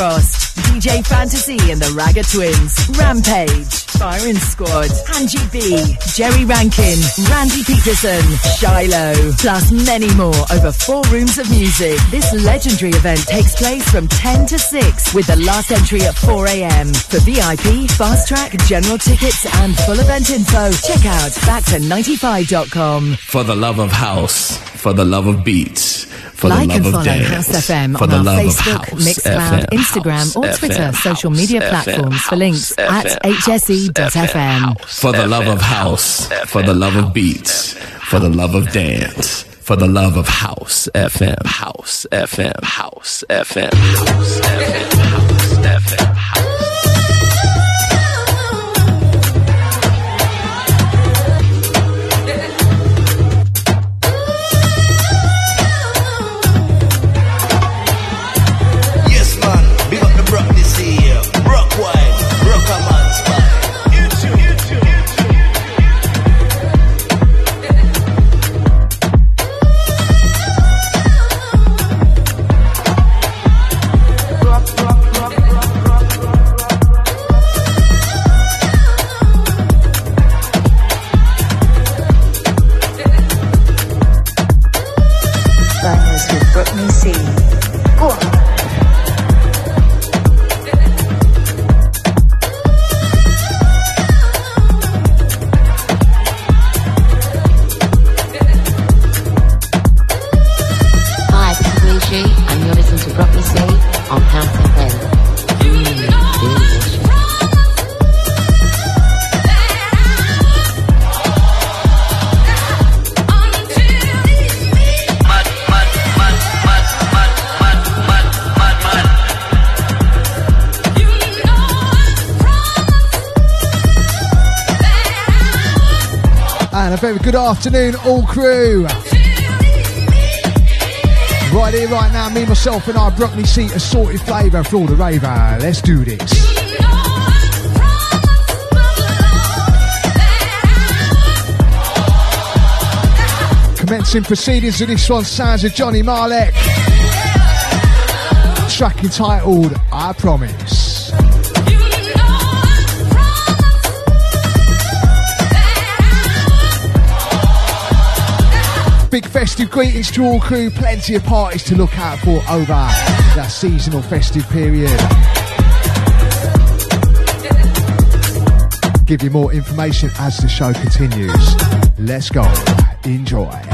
Frost, DJ Fantasy and the Ragga Twins, Rampage, Byron Squad, Angie B, Jerry Rankin, Randy Peterson, Shiloh, plus many more over four rooms of music. This legendary event takes place from 10 to 6 with the last entry at 4 a.m. For VIP, fast track, general tickets and full event info, check out back to95.com. For the love of house, for the love of beats for like the love and follow dance, House FM for on the our love Facebook, of Mixcloud, Instagram, house, or Twitter social media platforms for links at hse.fm. For the love of house, for the love of beats, for the love of dance, for the love of house, FM, house, FM, house, FM, house, FM, house, FM, good afternoon, all crew. Right here, right now, me, myself, and I, Broccoli Seat, Assorted Flava the raver. Let's do this. Commencing proceedings of this one, sounds of Johnny Marlek. Track entitled I Promise. Big festive greetings to all crew, plenty of parties to look out for over that seasonal festive period. Give you more information as the show continues. Let's go. Enjoy.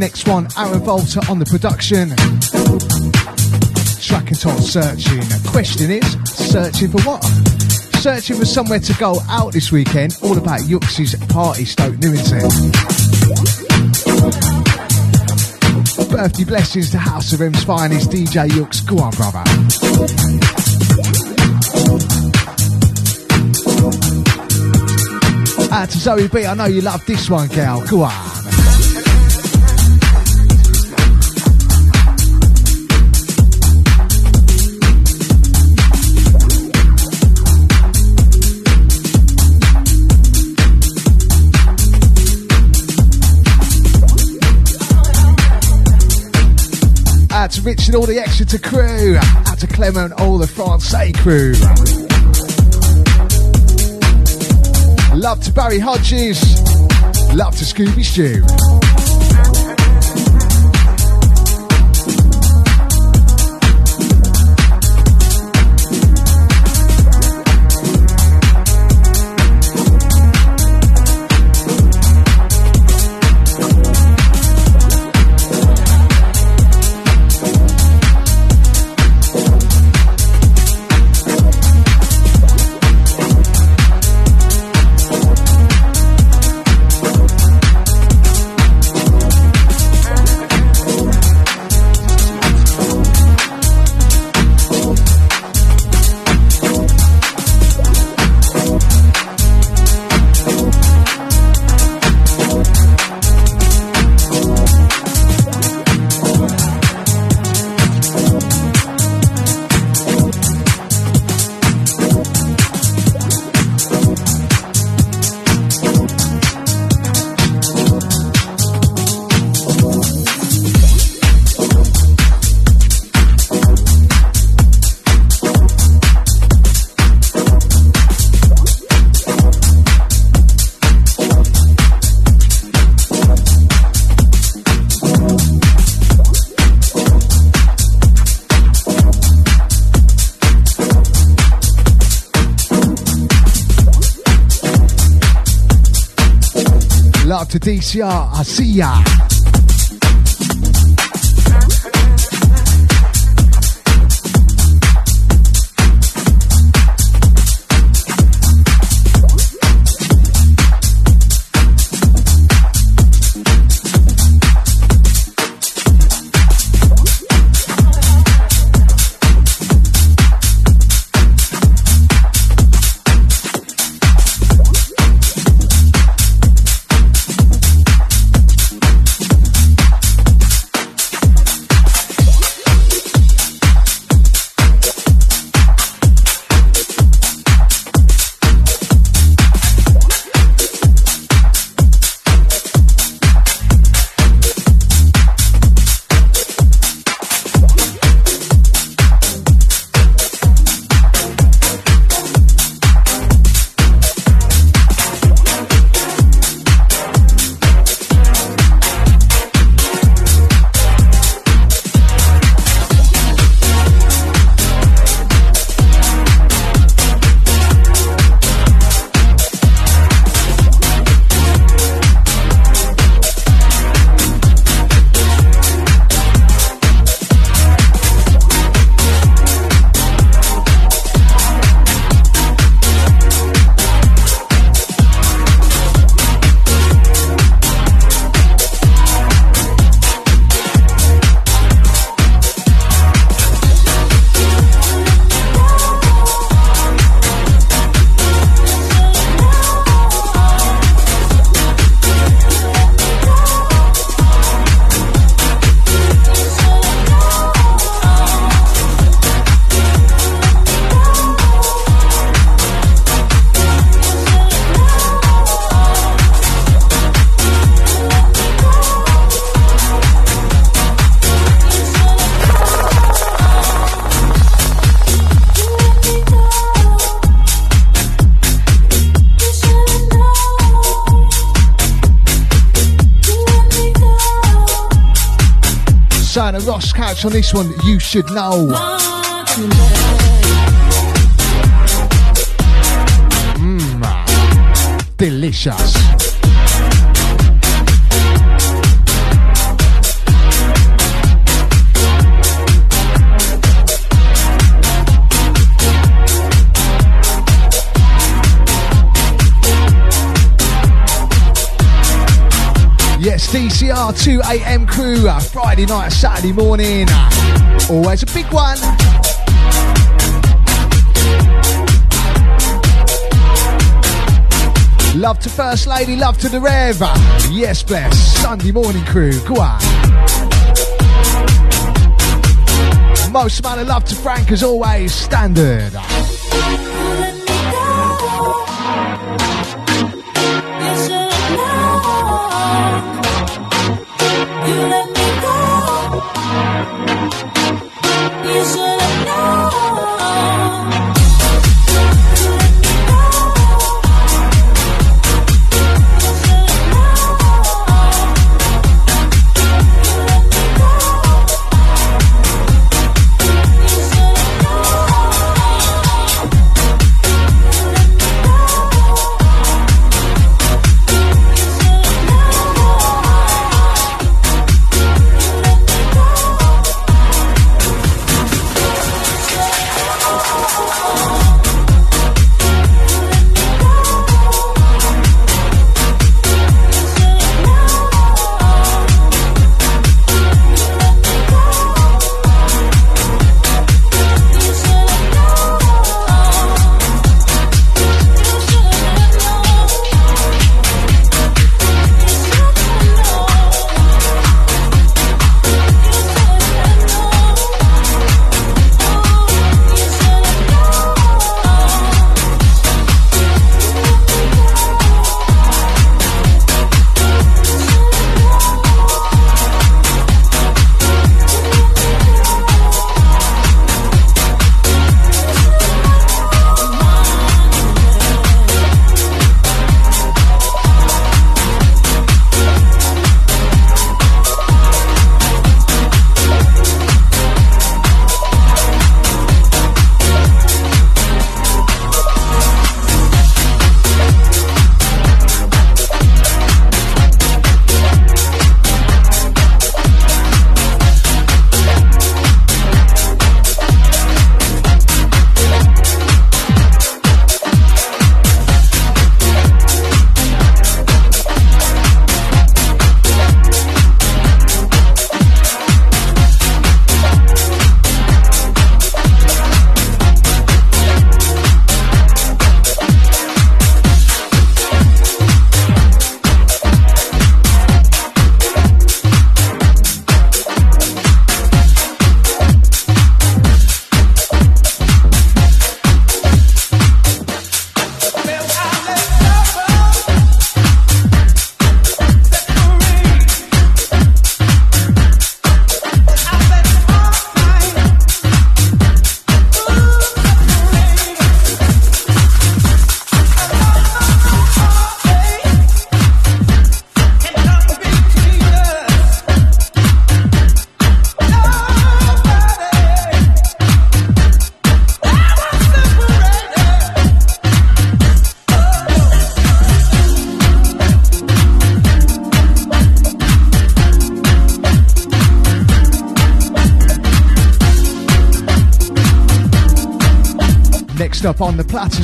Next one, Aaron Volta on the production. Track entitled Searching. Question is, searching for what? Searching for somewhere to go out this weekend. All about Yux's party, Stoke Newington. Birthday blessings to House FM's finest, DJ Yux. Go on, brother. Out to Zoe B, I know you love this one, girl. Go on. Out to Richard, all the Exeter crew. Out to Clement, all the Francais crew. Love to Barry Hodges. Love to Scooby Stew. To DCR, I see ya. A on this one, you should know. Mmm, delicious. DCR 2 a.m. crew, uh, Friday night, Saturday morning. Uh, always a big one. Love to First Lady, love to the Rev. Yes, bless. Sunday morning crew, go on. Most man of love to Frank as always, standard.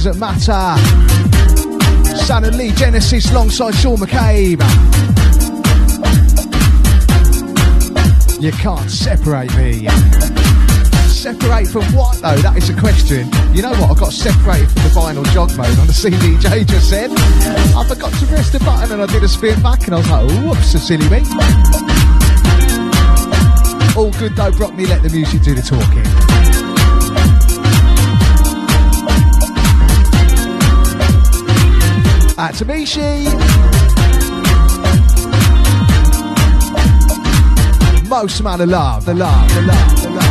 That matter. Son Lee Genesis alongside Sean McCabe. You can't separate me. Separate from what though? That is a question. You know what? I got separated from the vinyl jog mode on the CDJ just said. I forgot to press the button and I did a spin back and I was like, whoops, a silly me. All good though, Brock me let the music do the talking. At Tamishi. Most amount of love, the love, the love, the love.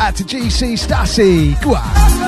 At GC Stassi, go on.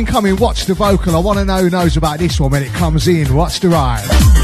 Incoming, watch the vocal. I want to know who knows about this one when it comes in. Watch the ride.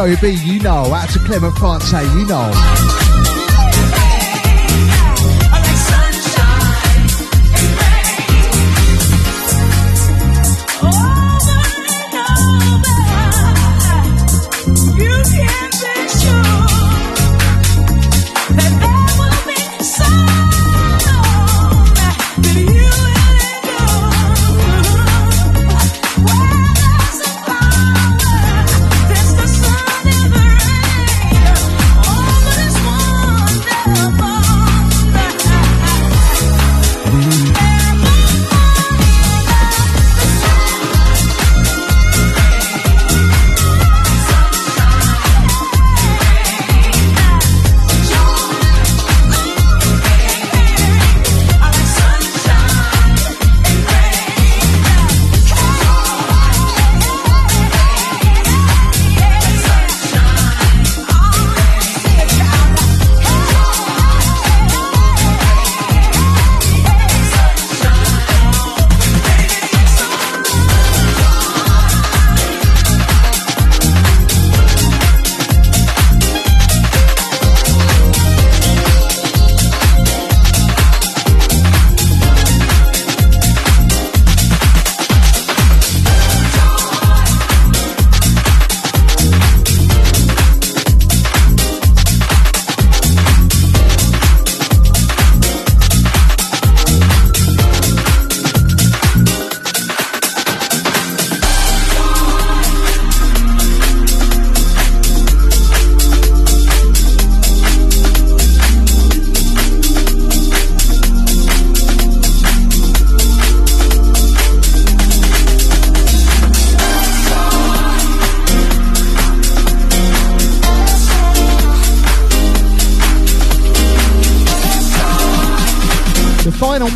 Zoe B, you know. Out to Clement France, you know.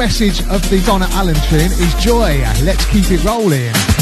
Message of the Donna Allen tune is joy. Let's keep it rolling.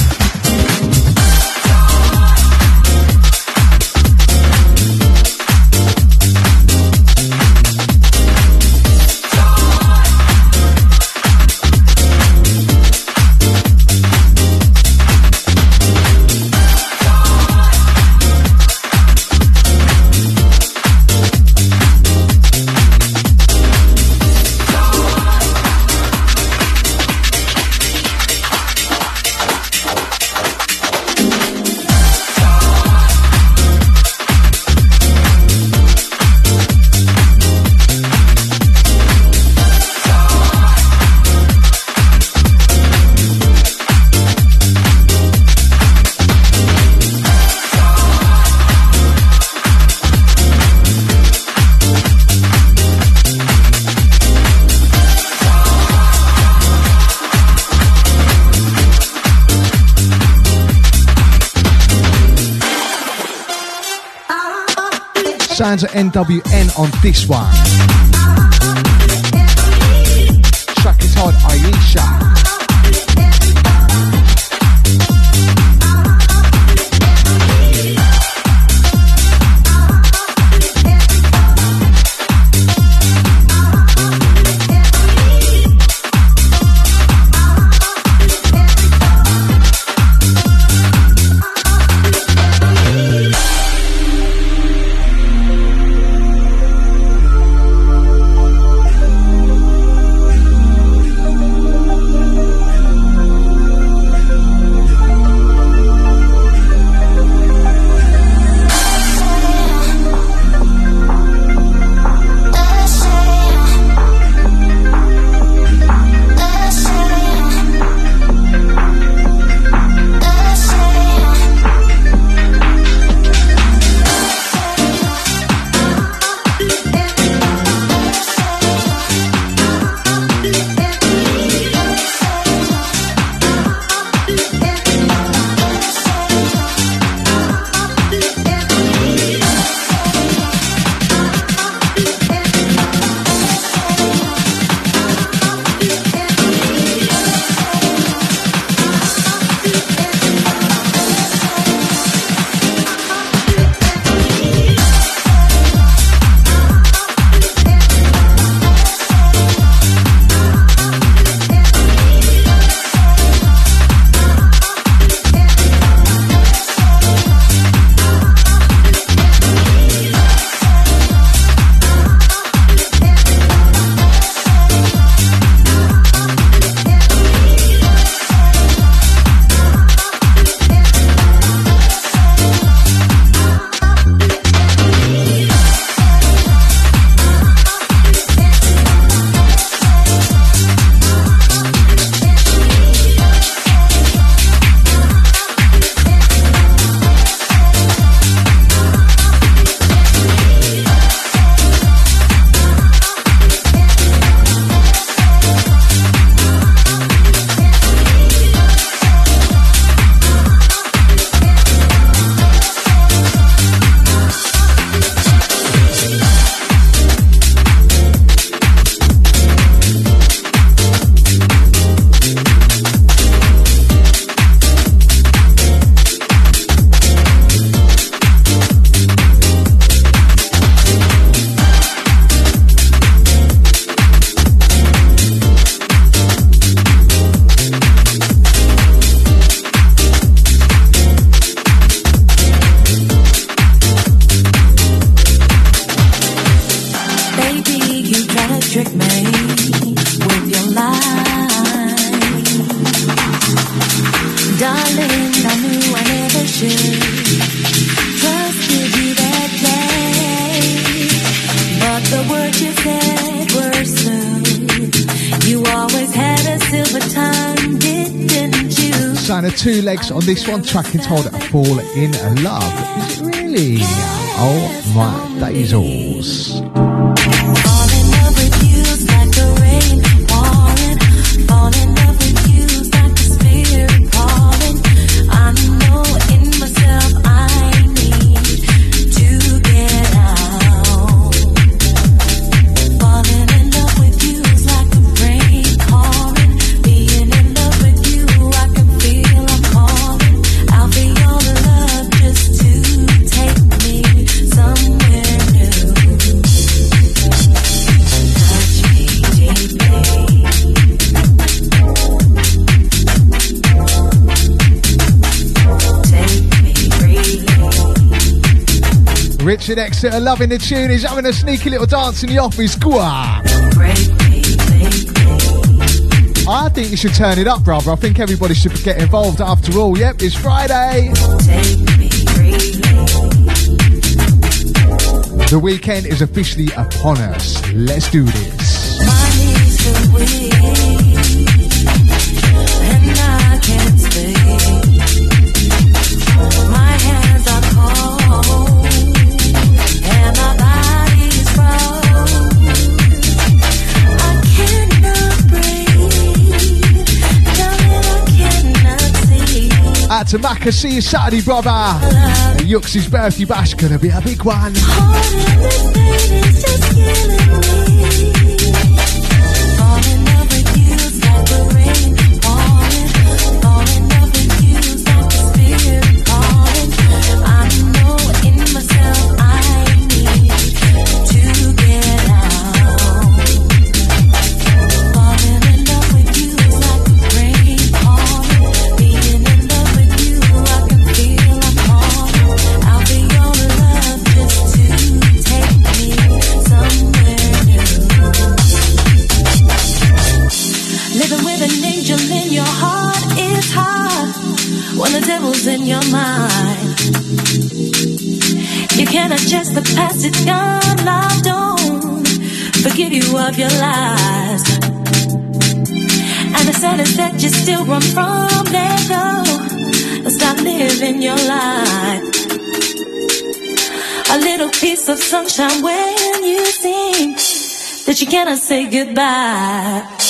Sounds of NWN on this one. Track is called Aisha. On this one, track entitled Fall in Love. Is it really? Oh my days Richard uh, Exeter loving the tune. He's having a sneaky little dance in the office. Go on. I think you should turn it up, brother. I think everybody should get involved after all. Yep, it's Friday. The weekend is officially upon us. Let's do this. Out to Macca, see you Saturday, brother. Yux's birthday bash gonna be a big one. Of sunshine when you think that you cannot say goodbye.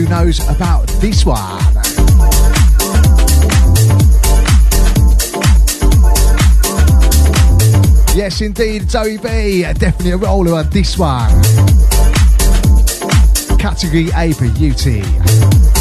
Knows about this one. Yes, indeed, Zoe B. Definitely a roller on this one. Category A for UT.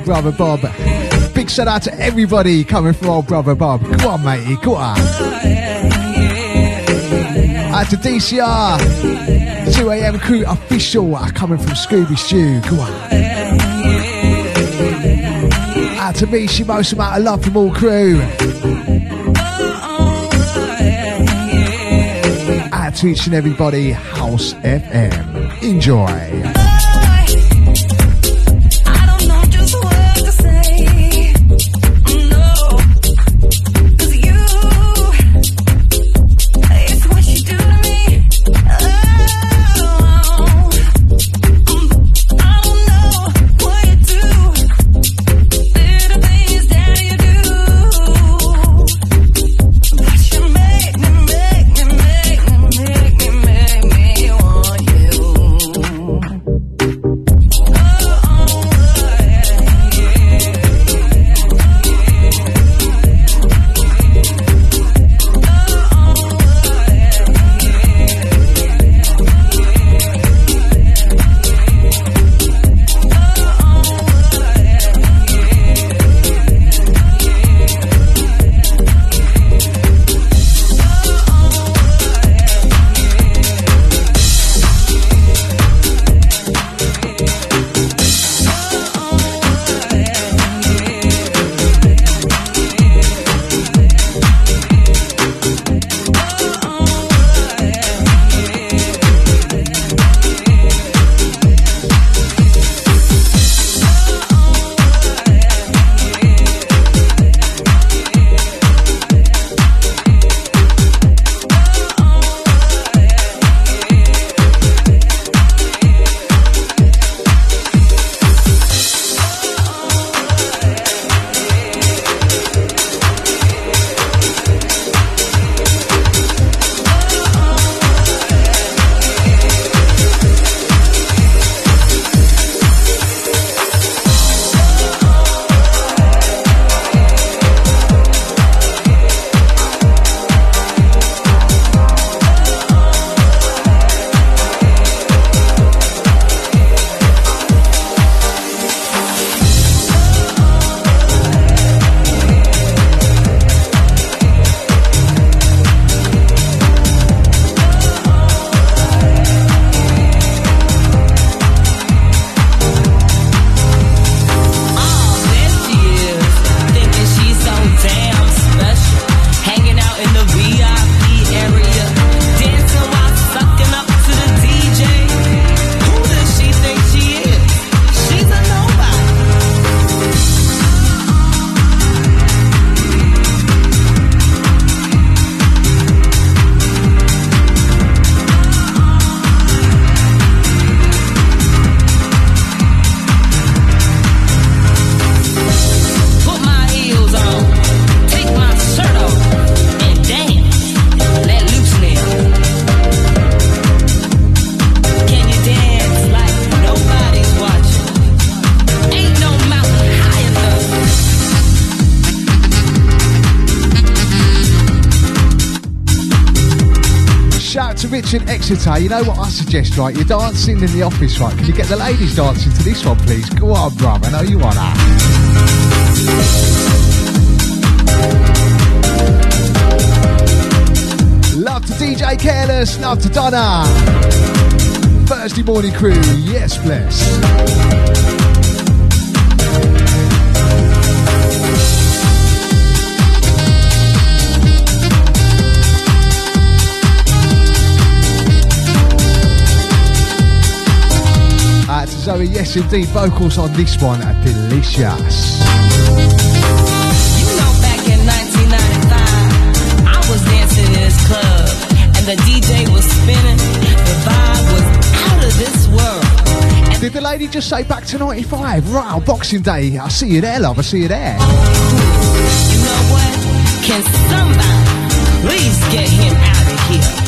Old brother Bob. Big shout out to everybody coming from old brother Bob. Come on, matey, go on. Out to DCR, 2am crew official uh, coming from Scooby Stew. Go on. Out to me, she most amount of love from all crew. Out to each and everybody, House FM. Enjoy. You know what I suggest, right? You're dancing in the office, right? Can you get the ladies dancing to this one, please? Go on, bruv. I know you want that. Love to DJ Careless, love to Donna. Thursday morning crew, yes, bless. Zoe, yes indeed, vocals on this one are delicious. You know back in 1995, I was dancing in this club and the DJ was spinning, the vibe was out of this world. And Did the lady just say back to 95? Right, Boxing Day, I see you there, love, I see you there. You know what? Can somebody please get him out of here?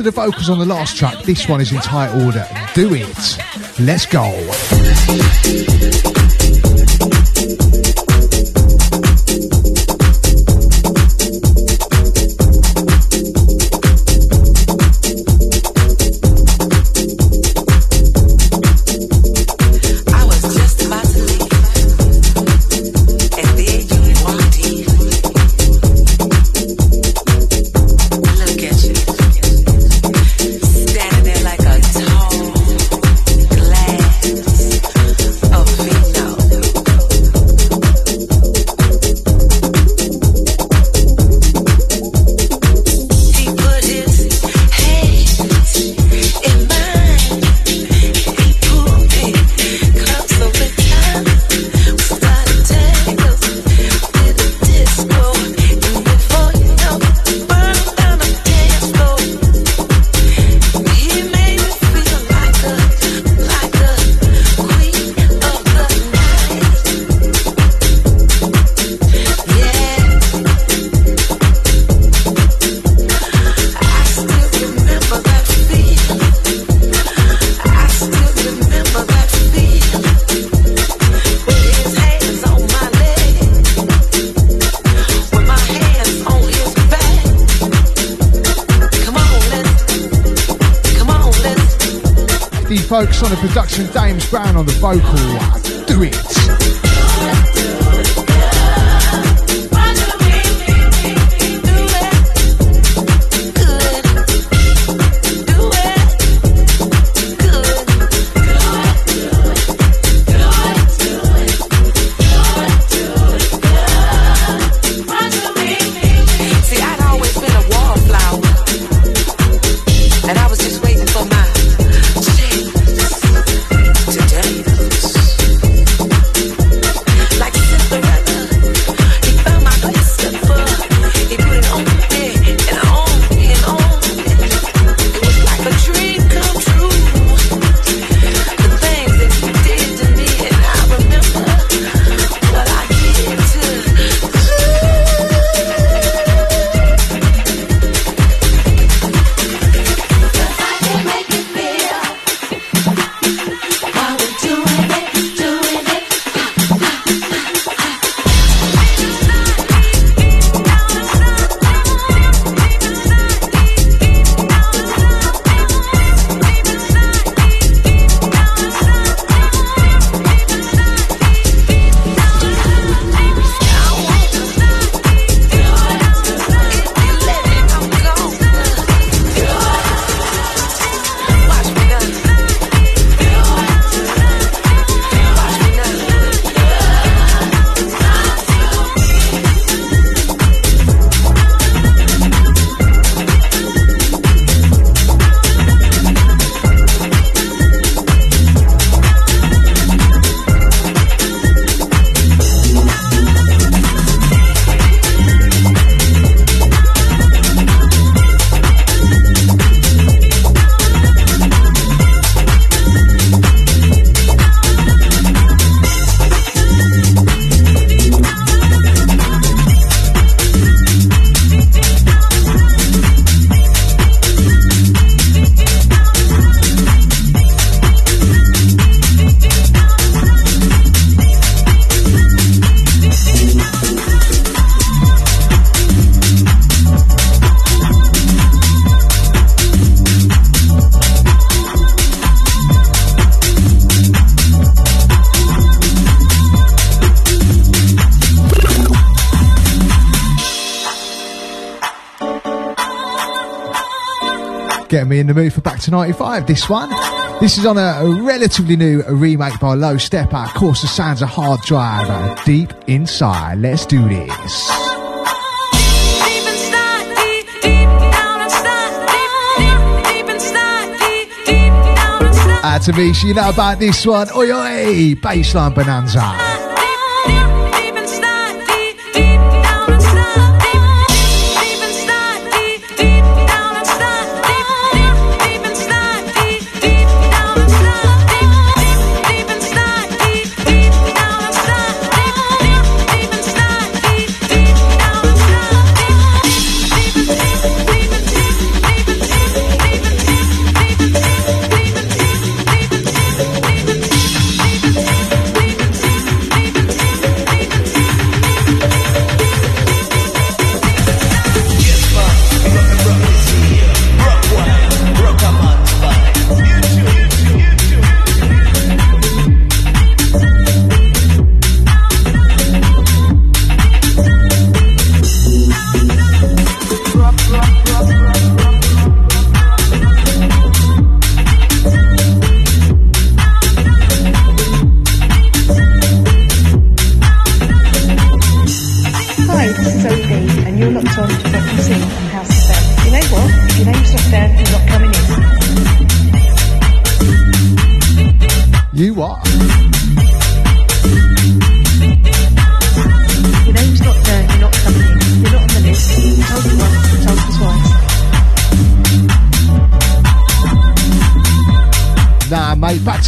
To the vocals on the last track, this one is entitled Do It. Let's go. On the vocal. Me in the mood for Back to 95, this one. This is on a, a relatively new remake by Low Steppa. Of course, the sounds of Hardrive, uh, deep inside. Let's do this. Uh, to me, you know about this one. Oi, oi, bassline bonanza.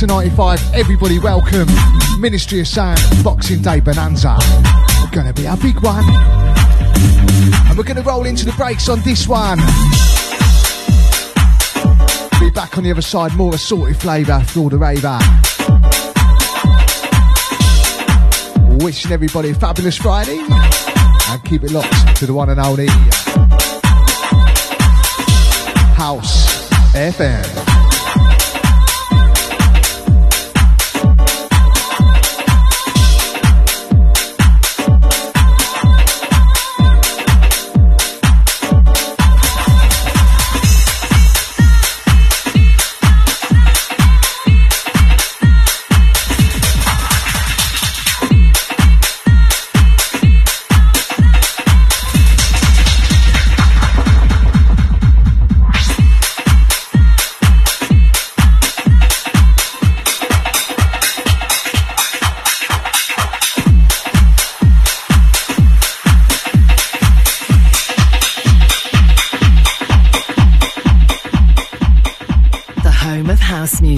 To 95. Everybody welcome. Ministry of Sound Boxing Day Bonanza. Gonna be a big one. And we're gonna roll into the breaks on this one. Be back on the other side, more assorted flavour for all the raver. Wishing everybody a fabulous Friday. And keep it locked to the one and only House FM.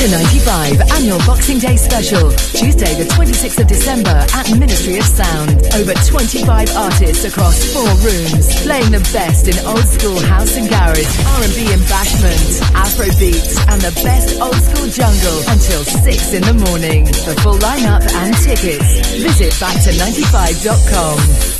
to 95 annual Boxing Day special. Tuesday, the 26th of December at Ministry of Sound. Over 25 artists across four rooms, playing the best in old school house and garage, R&B and bashment, Afro beats, and the best old school jungle until 6 in the morning. For full lineup and tickets, visit back295.com.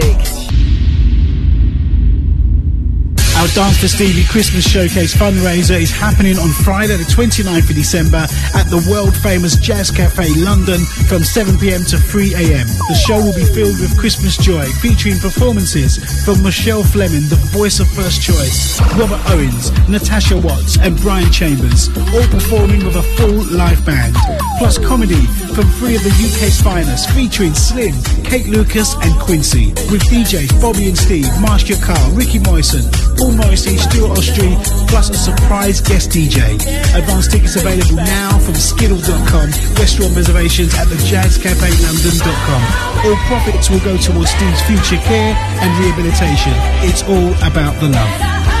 music. Our Dance for Stevie Christmas Showcase fundraiser is happening on Friday, the 29th of December at the world famous Jazz Cafe London from 7pm to 3am. The show will be filled with Christmas joy, featuring performances from Rochelle Fleming, the voice of First Choice, Robert Owens, Natasha Watts, and Brian Chambers, all performing with a full live band. Plus comedy from three of the UK's finest, featuring Slim, Kate Lucas, and Quincy, with DJs Bobby and Steve, Marcia Carr, Ricky Moyson, Paul Morrissey, Stuart Ostry, plus a surprise guest DJ. Advance tickets available now from Skiddle.com, restaurant reservations at the jazzcafelondon.com. All profits will go towards Steve's future care and rehabilitation. It's all about the love.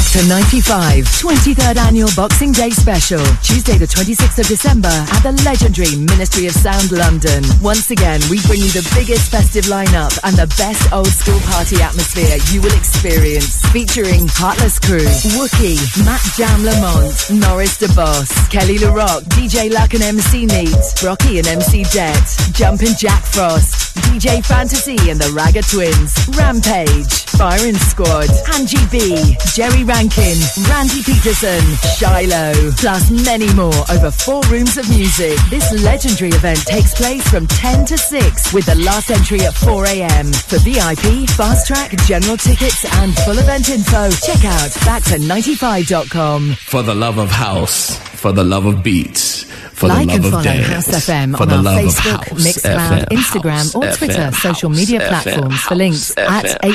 To 95, 23rd annual Boxing Day special, Tuesday the 26th of December at the legendary Ministry of Sound London. Once again, we bring you the biggest festive lineup and the best old school party atmosphere you will experience. Featuring Heartless Crew, Wookie, Matt Jam Lamont, Norris DeBoss, Kele Le Roc, DJ Luck and MC Neat, Brockie and MC Det, Jumpin' Jack Frost, DJ Fantasy and the Ragga Twins, Rampage, Byron Squad, Angie B, Jerry Rankin, Randy Peterson, Shiloh, plus many more over four rooms of music. This legendary event takes place from 10 to 6 with the last entry at 4 a.m. For VIP, fast track, general tickets and full event info, check out back to95.com. For the love of house, for the love of beats, for like the and love follow of dance, House FM for on the our love Facebook, of house, Mixcloud, FM, Instagram, house, or Twitter, FM, social house, media FM, platforms for house, links at FM,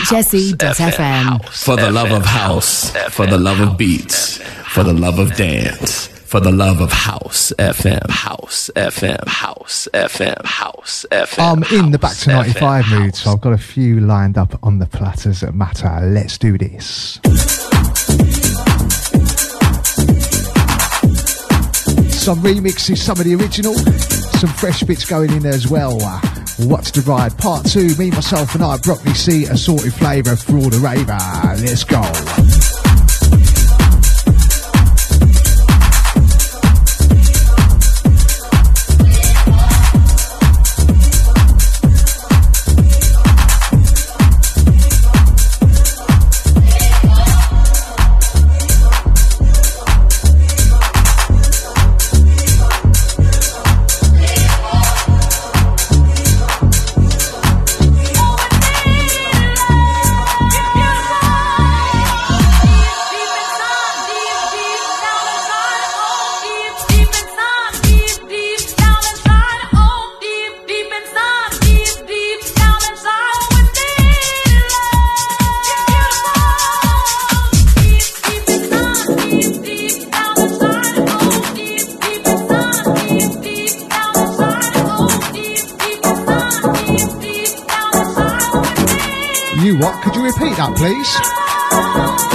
hse.fm. For the love of house, for the love of beats, for the love of dance, for the love of house, FM, house, FM, house, FM, house, FM. I'm in the back to 95 mood, so I've got a few lined up on the platters that matter. Let's do this. Some remixes, some of the original, some fresh bits going in there as well. Uh, What's the ride? Part two, me, myself, and I, Broccoli C, Assorted Flava for all the raver. Let's go. What? Could you repeat that, please?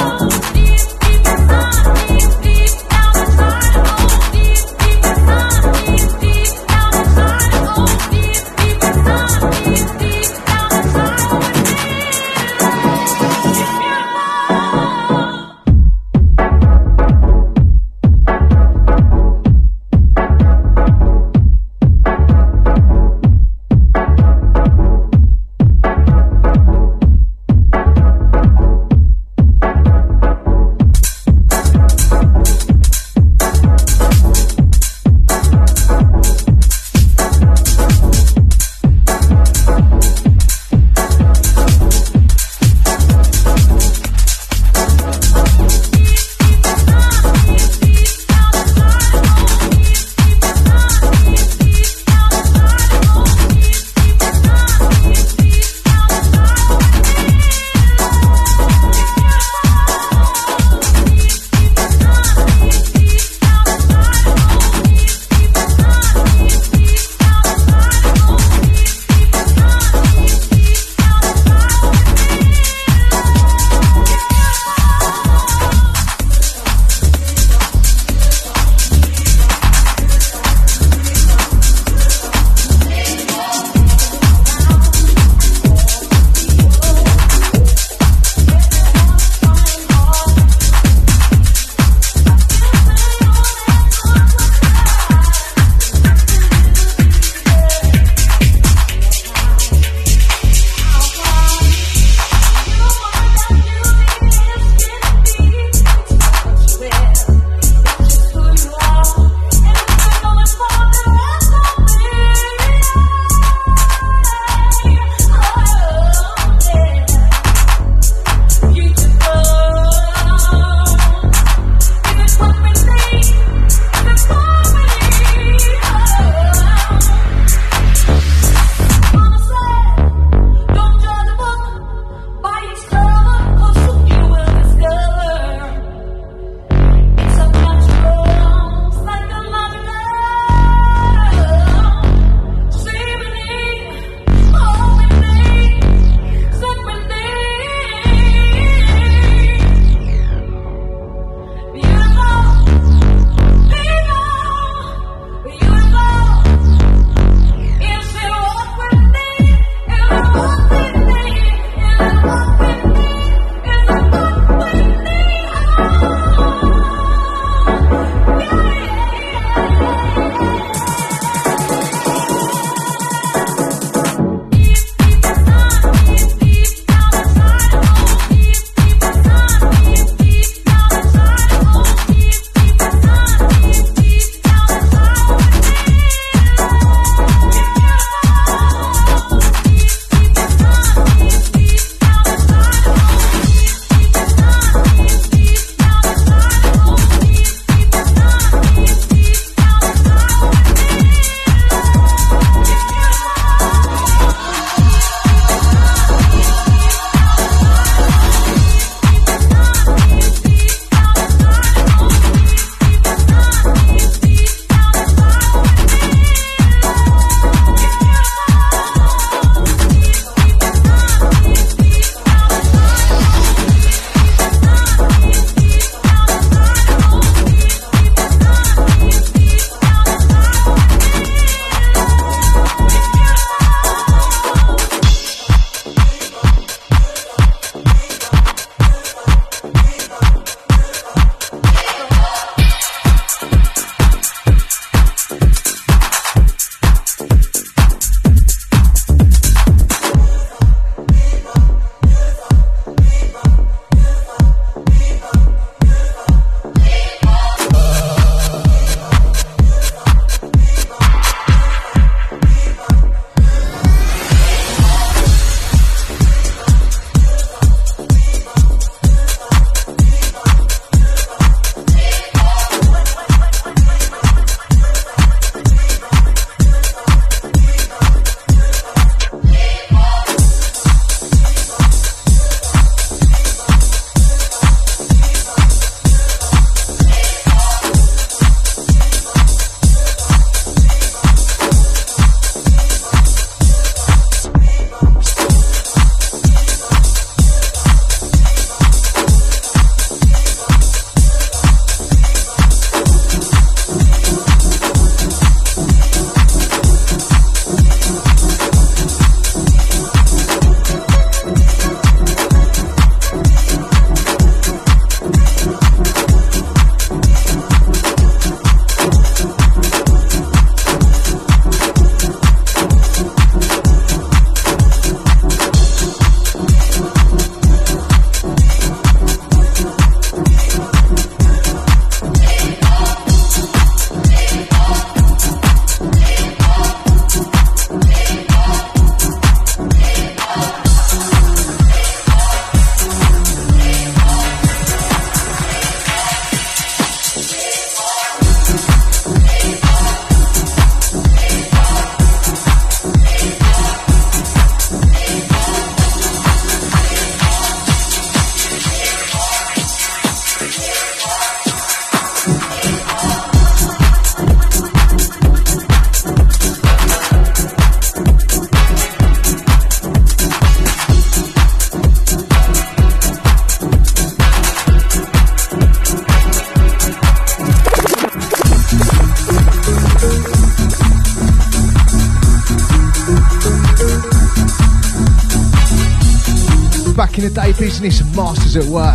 need some masters at work.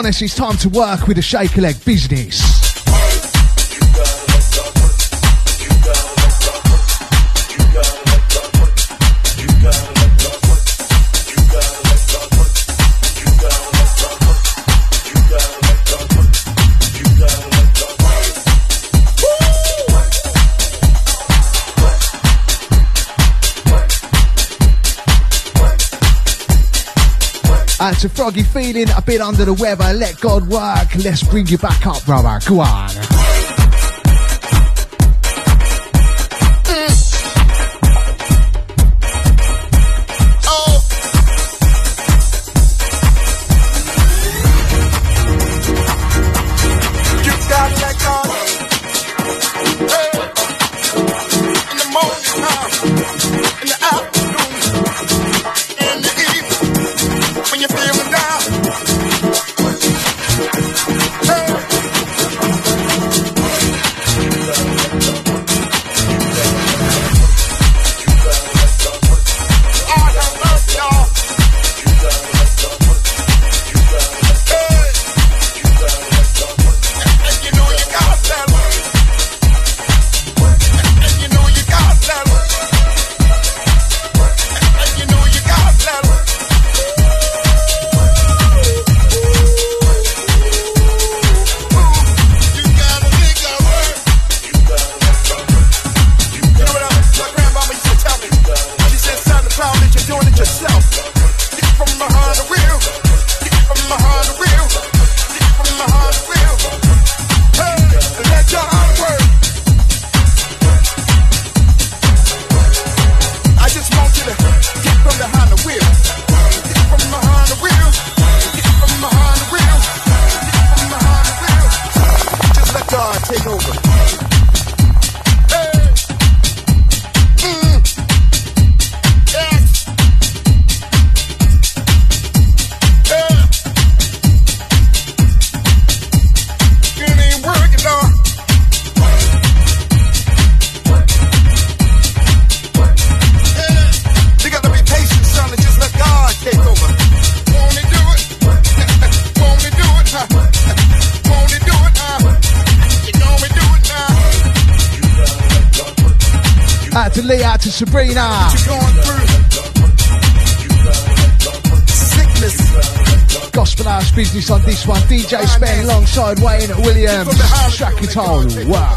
honest, it's time to work with the shaker leg business. It's a froggy feeling, a bit under the weather. Let God work. Let's bring you back up, brother. Go on. arena. Gospel Minaj business on this one. DJ Spen alongside Wayne Williams. Track it all. Wow.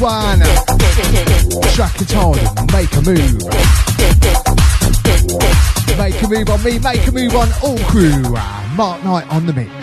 One. Track it on, make a move. Make a move on me, make a move on all crew. Uh, Mark Knight on the mix.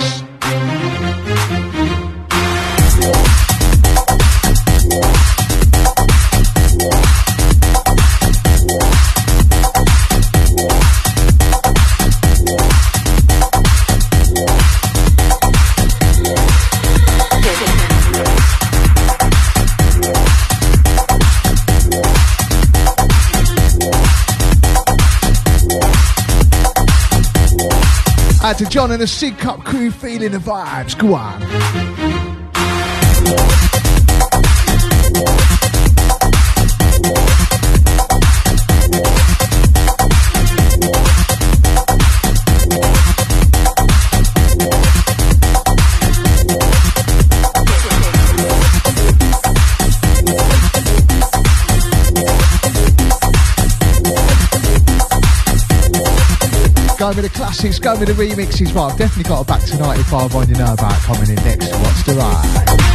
John and the Sig Cup crew feeling the vibes. Go on. Go with the classics, go with the remixes. Right, I've definitely got a back to 95 one you know about coming in next. What's the ride?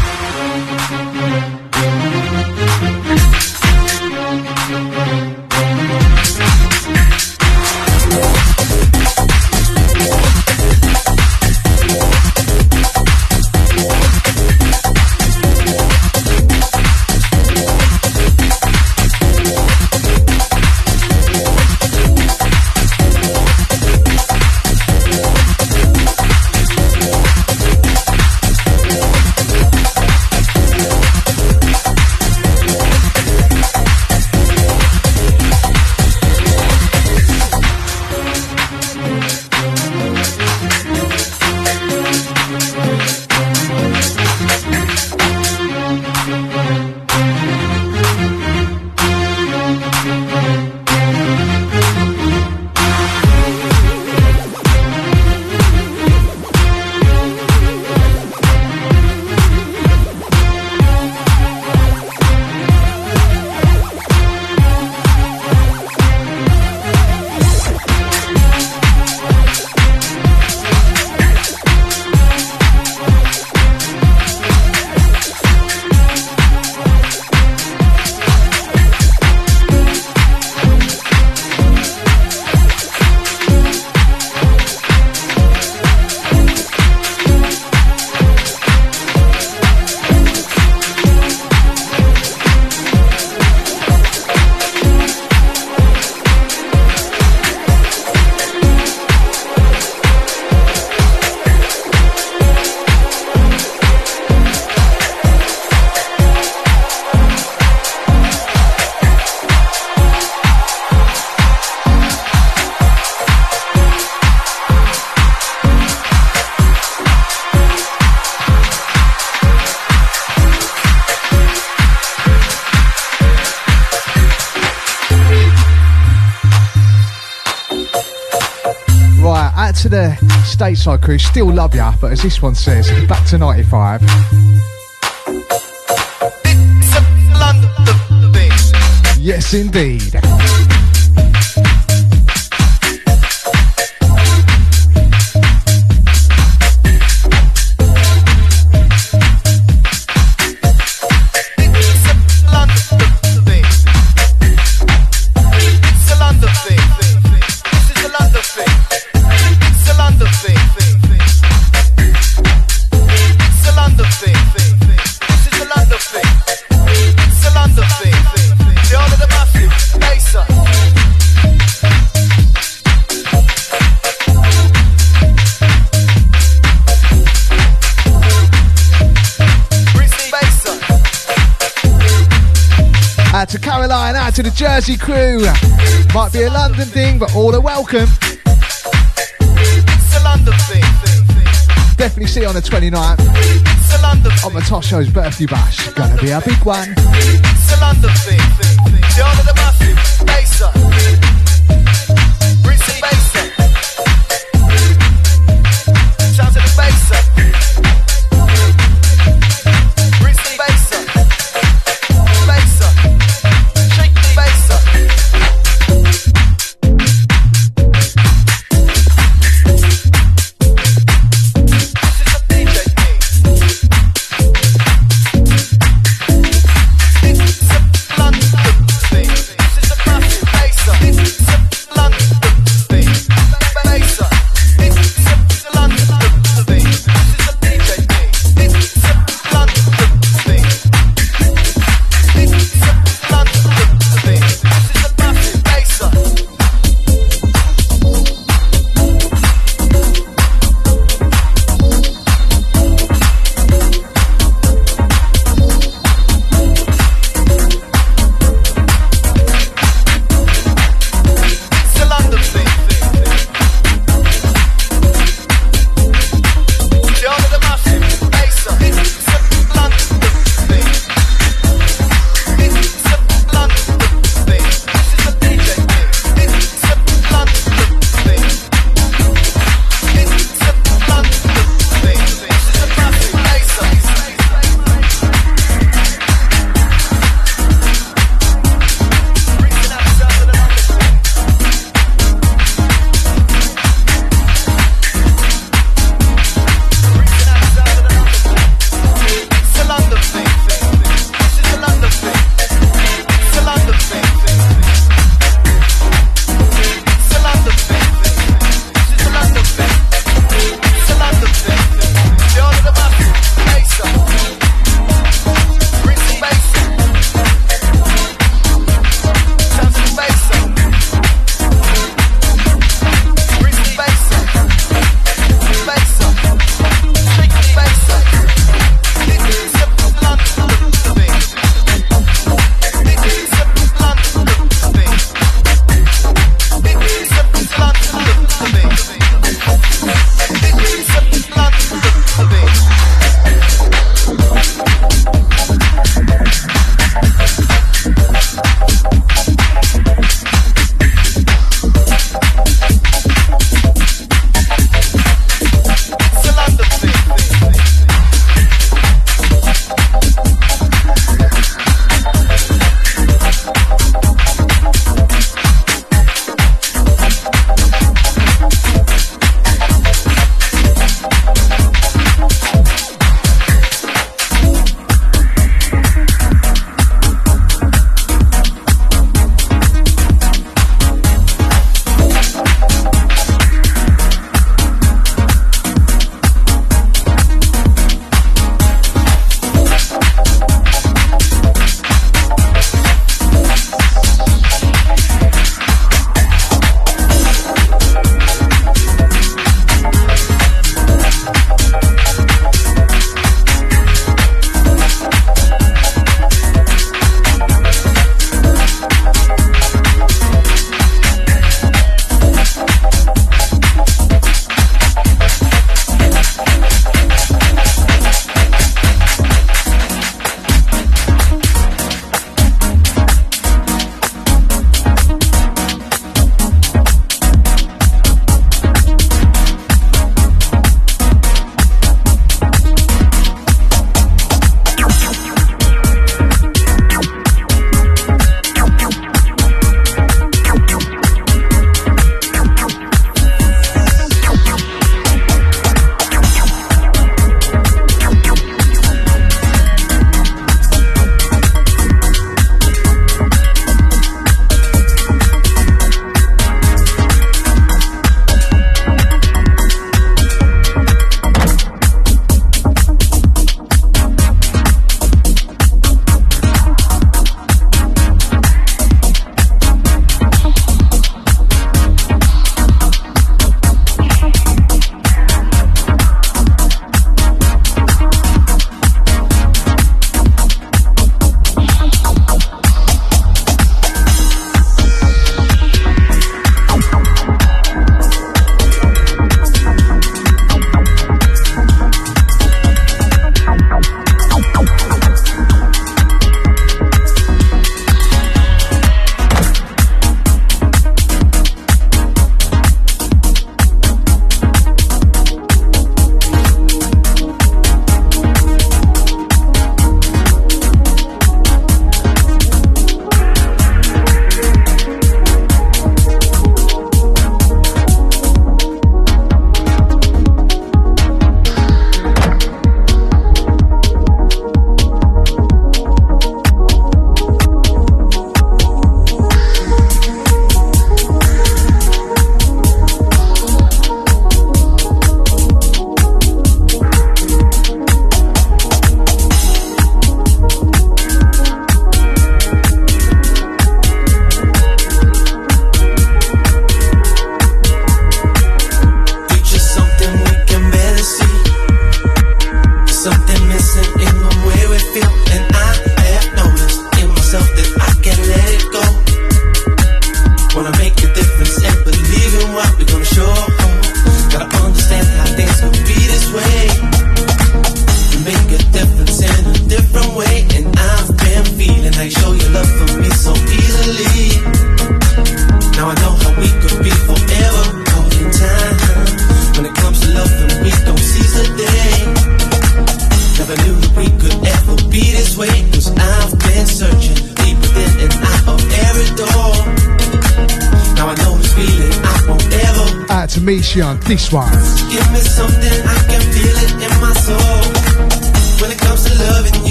Stateside crew. Still love ya, but as this one says, back to 95. Yes, indeed. Out to the Jersey crew. Might be a London thing, but all are welcome. Definitely see you on the 29th. On Matosho's birthday bash. Gonna be a big one. London,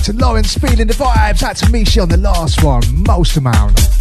out to Lawrence feeling the vibes. Out to Mishi on the last one, most amount.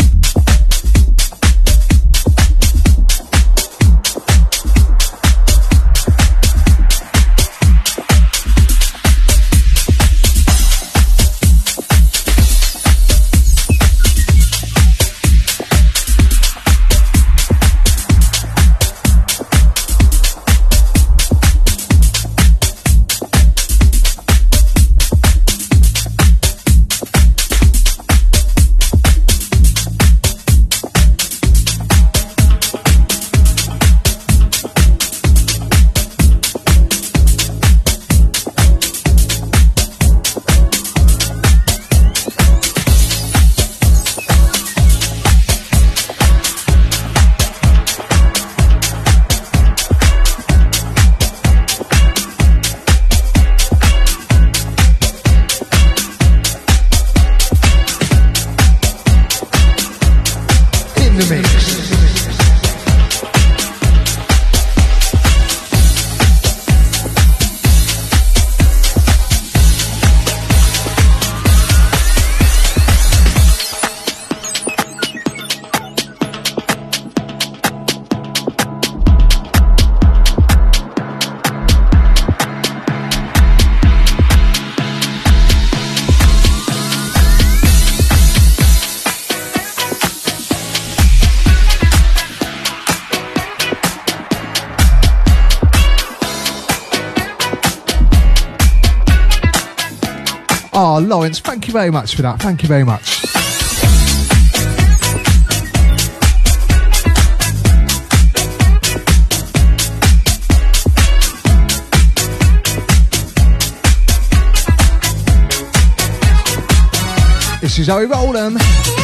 You very much for that. Thank you very much. This is Zoe.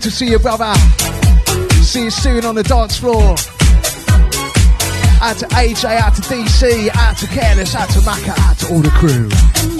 Good to see you, brother. See you soon on the dance floor. Out to AJ, out to DC, out to Careless, out to Macca, out to all the crew.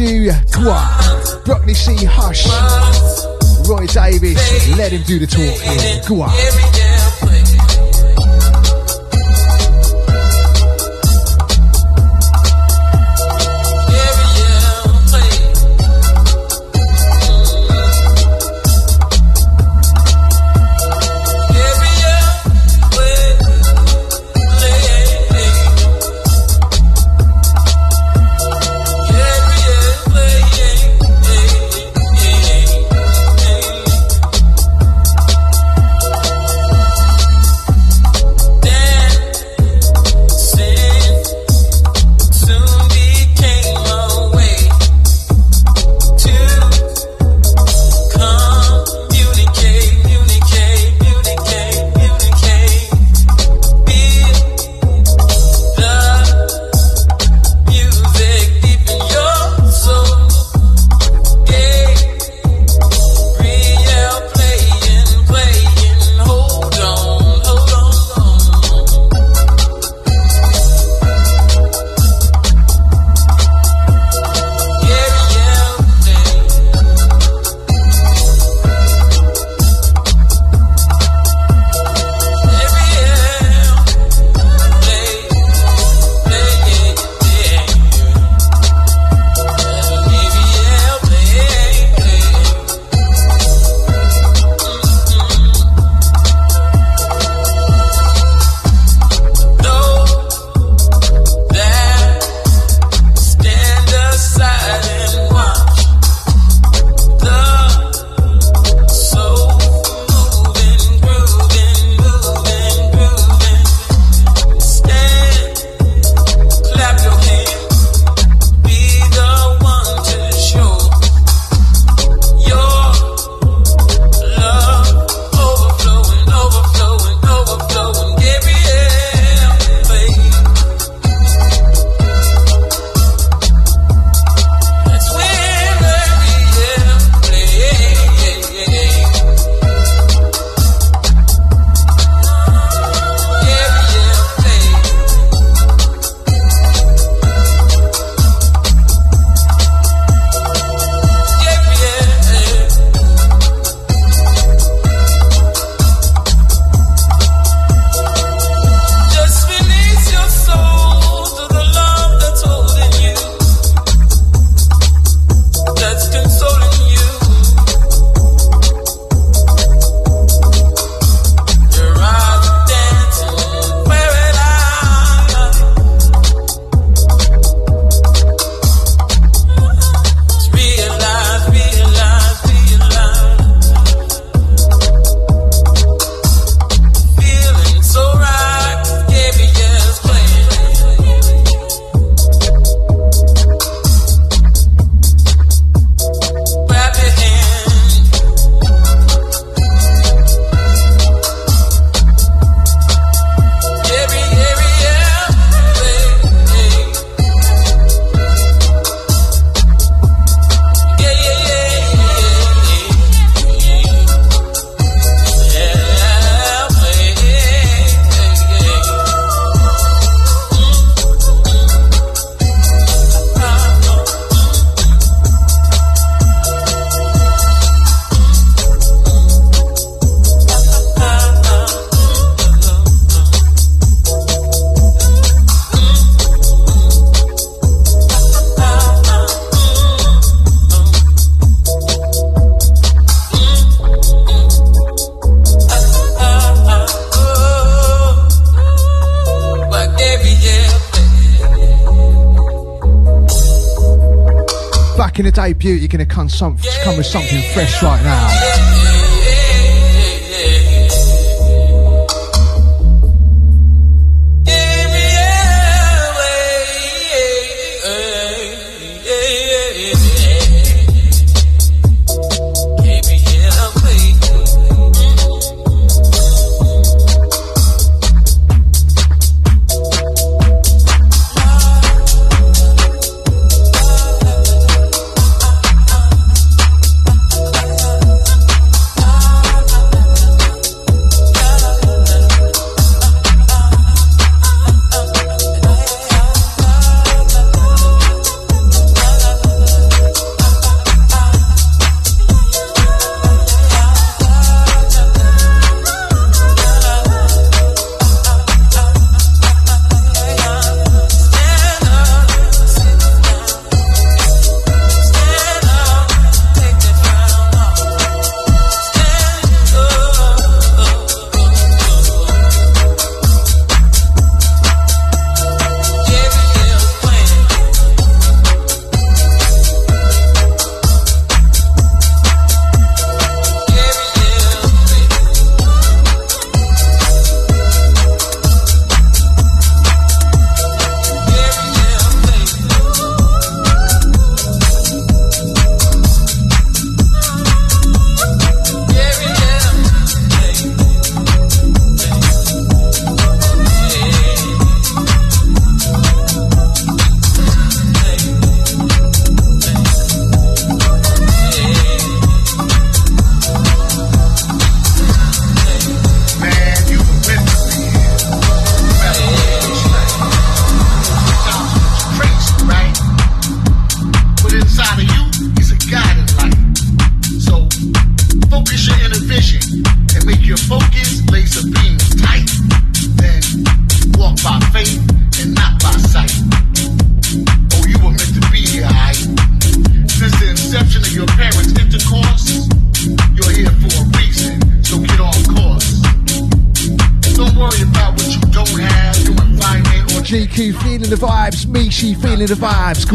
Stew, Gua. Broccoli C, Hush. Roy Davis, let him do the talking. In debut, you're going to come, some, come with something fresh right now.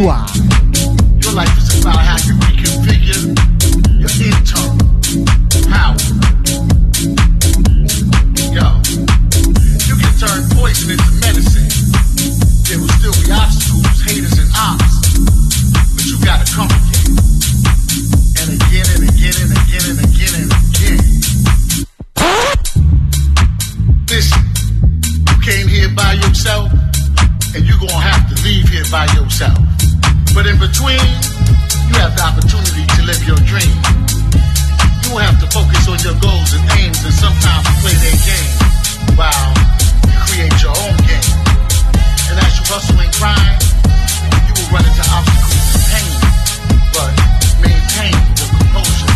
On. Your life is about how you reconfigure your internal power. Yo, you can turn poison into medicine. There will still be obstacles, haters, and ops. But you gotta come again. And again and again and again and again and again. Listen, you came here by yourself, and you're gonna have to leave here by yourself. But in between, you have the opportunity to live your dream. You will have to focus on your goals and aims and sometimes play their game while you create your own game. And as you hustle and grind, you will run into obstacles and pain. But maintain your composure.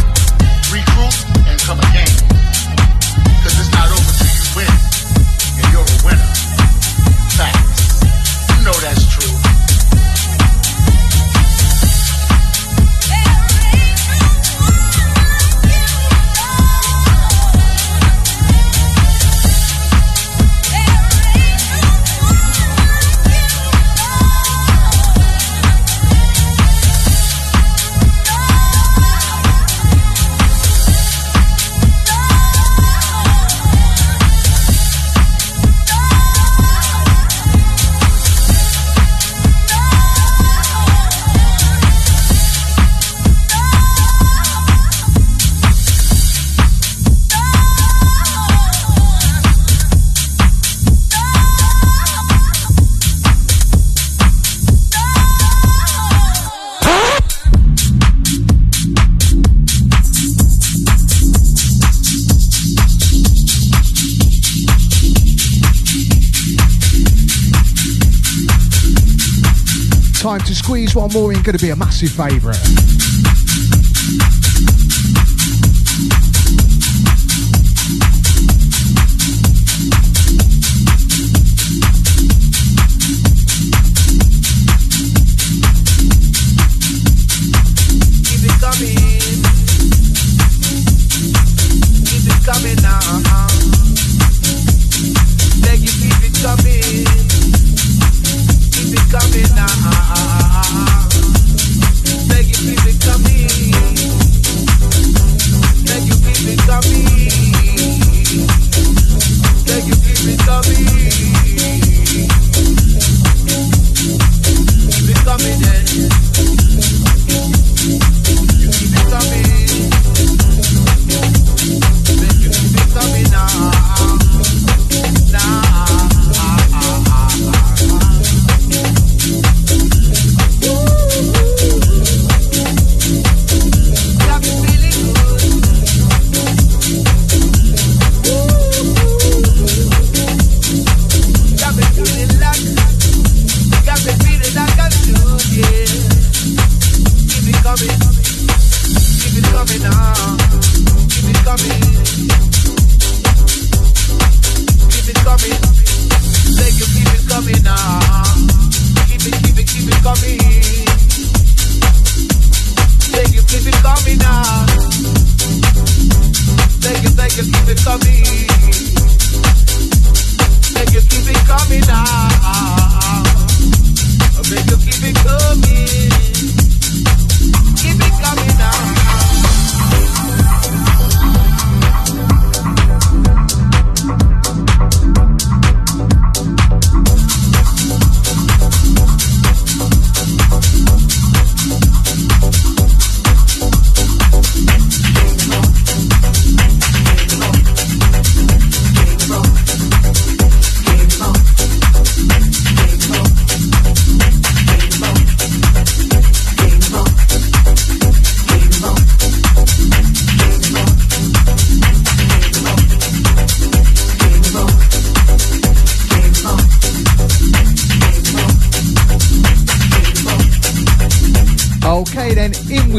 Regroup and come again. Cause it's not over till you win. And you're a winner. Facts. You know that's true. Squeeze one more in. Going to be a massive favourite.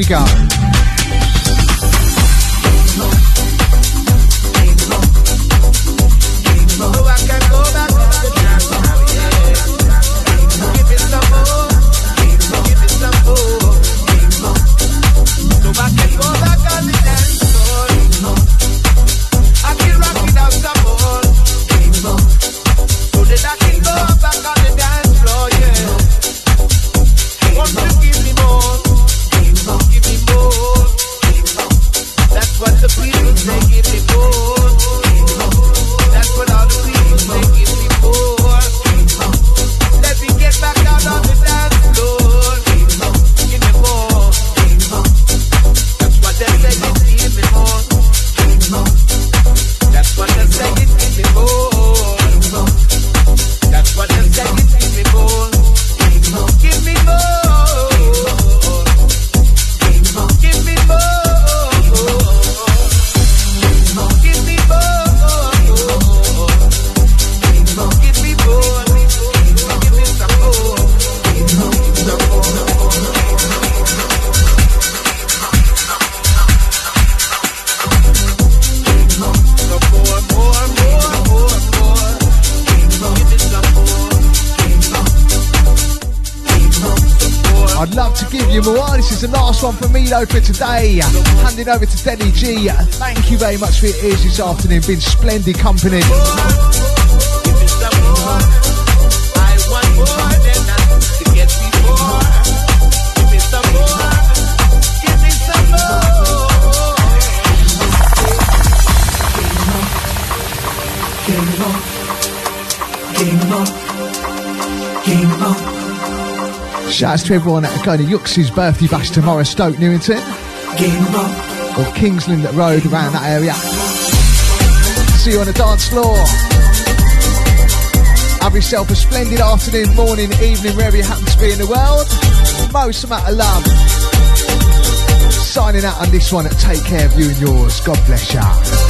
Then in for. Handing over to Denny G. Thank you very much for your ears this afternoon. Been splendid company. Shouts to everyone at going to Yux's birthday bash tomorrow, Stoke Newington. Or Kingsland Road around that area. See you on the dance floor. Have yourself a splendid afternoon, morning, evening, wherever you happen to be in the world. Most amount of love. Signing out on this one. Take care of you and yours. God bless ya.